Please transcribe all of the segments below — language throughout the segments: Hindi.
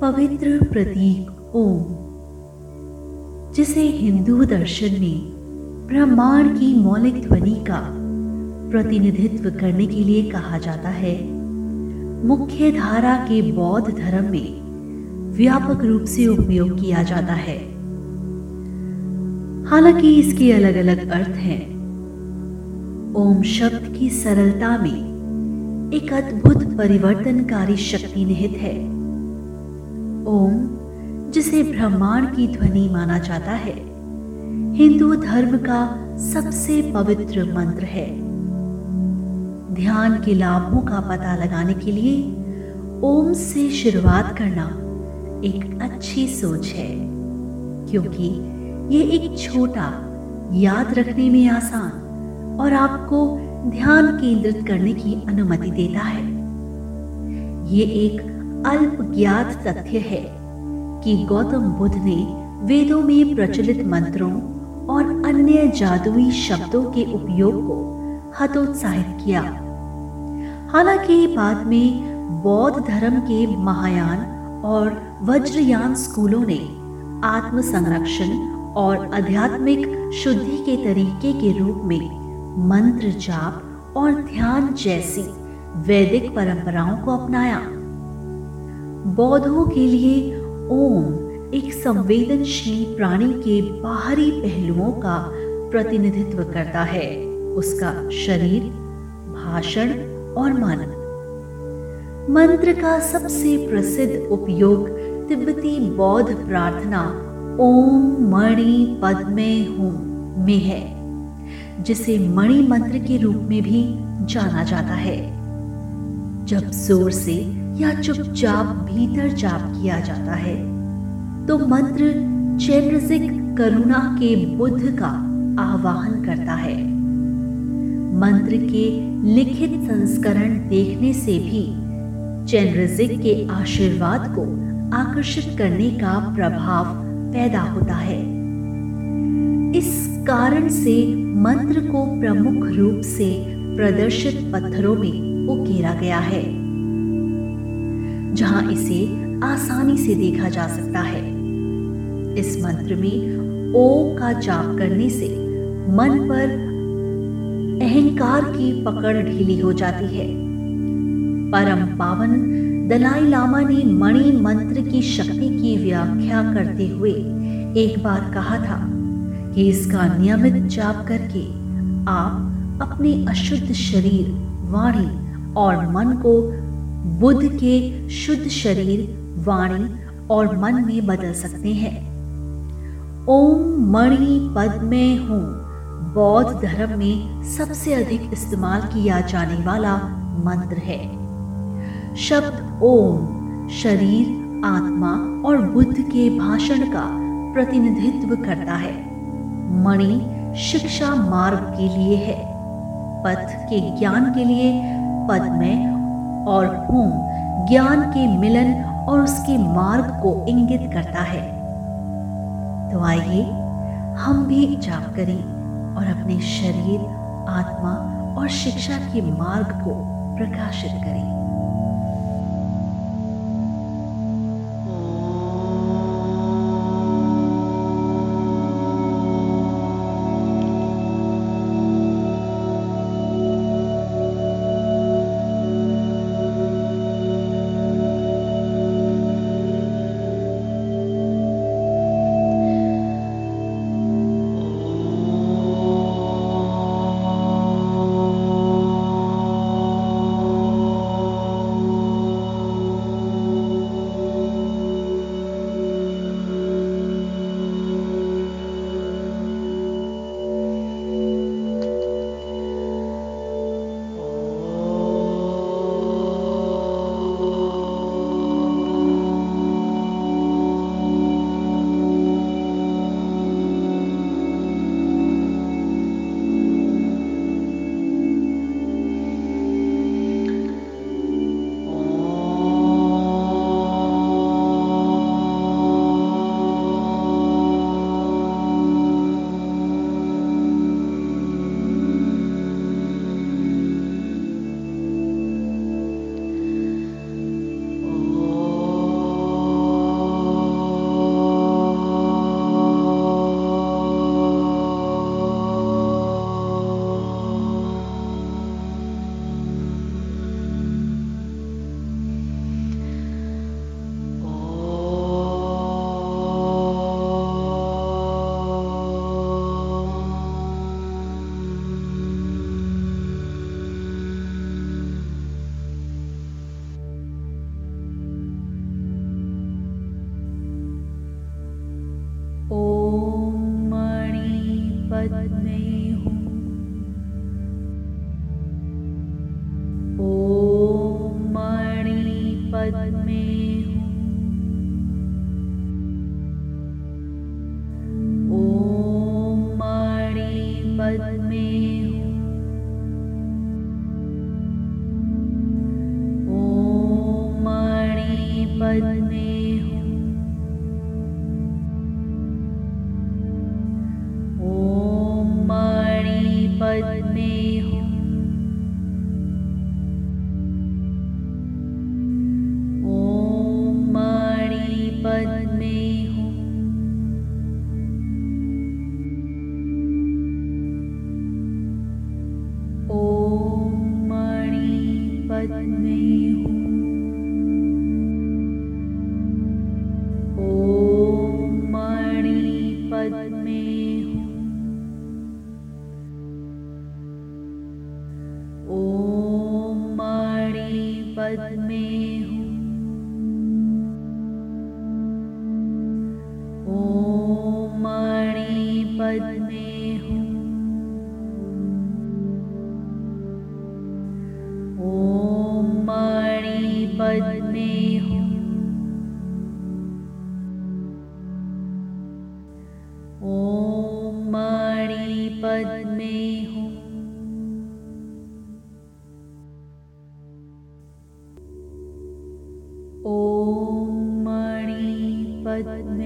पवित्र प्रतीक ओम, जिसे हिंदू दर्शन में ब्रह्मांड की मौलिक ध्वनि का प्रतिनिधित्व करने के लिए कहा जाता है, मुख्य धारा के बौद्ध धर्म में व्यापक रूप से उपयोग किया जाता है। हालाँकि इसके अलग अलग अर्थ हैं। ओम शब्द की सरलता में एक अद्भुत परिवर्तनकारी शक्ति निहित है। ओम, जिसे ब्रह्मांड की ध्वनि माना जाता है। हिंदू धर्म का सबसे पवित्र मंत्र है। ध्यान के लाभों का पता लगाने के लिए ओम से शुरुआत करना एक अच्छी सोच है, क्योंकि ये एक छोटा, याद रखने में आसान और आपको ध्यान केंद्रित करने की अनुमति देता है। ये एक अल्प ज्ञात तथ्य है कि गौतम बुद्ध ने वेदों में प्रचलित मंत्रों और अन्य जादुई शब्दों के उपयोग को हतोत्साहित किया। हालाँकि बाद में बौद्ध धर्म के महायान और वज्रयान स्कूलों ने आत्म संरक्षण और आध्यात्मिक शुद्धि के तरीके के रूप में मंत्र जाप और ध्यान जैसी वैदिक परंपराओं को अपनाया। बौद्धों के लिए ओम एक संवेदनशील प्राणी के बाहरी पहलुओं का प्रतिनिधित्व करता है। उसका शरीर, भाषण और मन। मंत्र का सबसे प्रसिद्ध उपयोग तिब्बती बौद्ध प्रार्थना ओम मणि पद्मे हूँ में है, जिसे मणि मंत्र के रूप में भी जाना जाता है। जब ज़ोर से या चुपचाप भीतर जाप किया जाता है। तो मंत्र चैनरसिक करुणा के बुद्ध का आवाहन करता है। मंत्र के लिखित संस्करण देखने से भी चैनरजिक के आशीर्वाद को आकर्षित करने का प्रभाव पैदा होता है। इस कारण से मंत्र को प्रमुख रूप से प्रदर्शित पत्थरों में उकेरा गया है। जहाँ इसे आसानी से देखा जा सकता है। इस मंत्र में ओ का जाप करने से मन पर अहंकार की पकड़ ढीली हो जाती है। परम पावन दलाई लामा ने मणि मंत्र की शक्ति की व्याख्या करते हुए एक बार कहा था कि इसका नियमित जाप करके आप अपने अशुद्ध शरीर, वाणी और मन को बुद्ध के शुद्ध शरीर, वाणी और मन में बदल सकते हैं। ओम मणि पद में हूँ। बौद्ध धर्म में सबसे अधिक इस्तेमाल किया जाने वाला मंत्र है। शब्द ओम, शरीर, आत्मा और बुद्ध के भाषण का प्रतिनिधित्व करता है। मणि शिक्षा मार्ग के लिए है। पथ के ज्ञान के लिए पद में और होम ज्ञान के मिलन और उसके मार्ग को इंगित करता है। तो आइए, हम भी जाप करें और अपने शरीर, आत्मा और शिक्षा के मार्ग को प्रकाशित करें। but maybe पद में हूँ ओम मणि पद में हूँ ओम मणि पद में हूँ ओम मणि पद में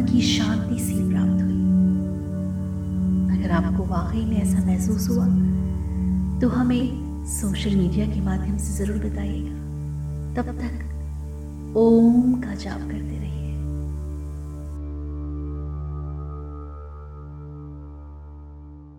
मन की शांति सी प्राप्त हुई। अगर आपको वाकई में ऐसा महसूस हुआ तो हमें सोशल मीडिया के माध्यम से ज़रूर बताइएगा। तब तक ओम का जाप करते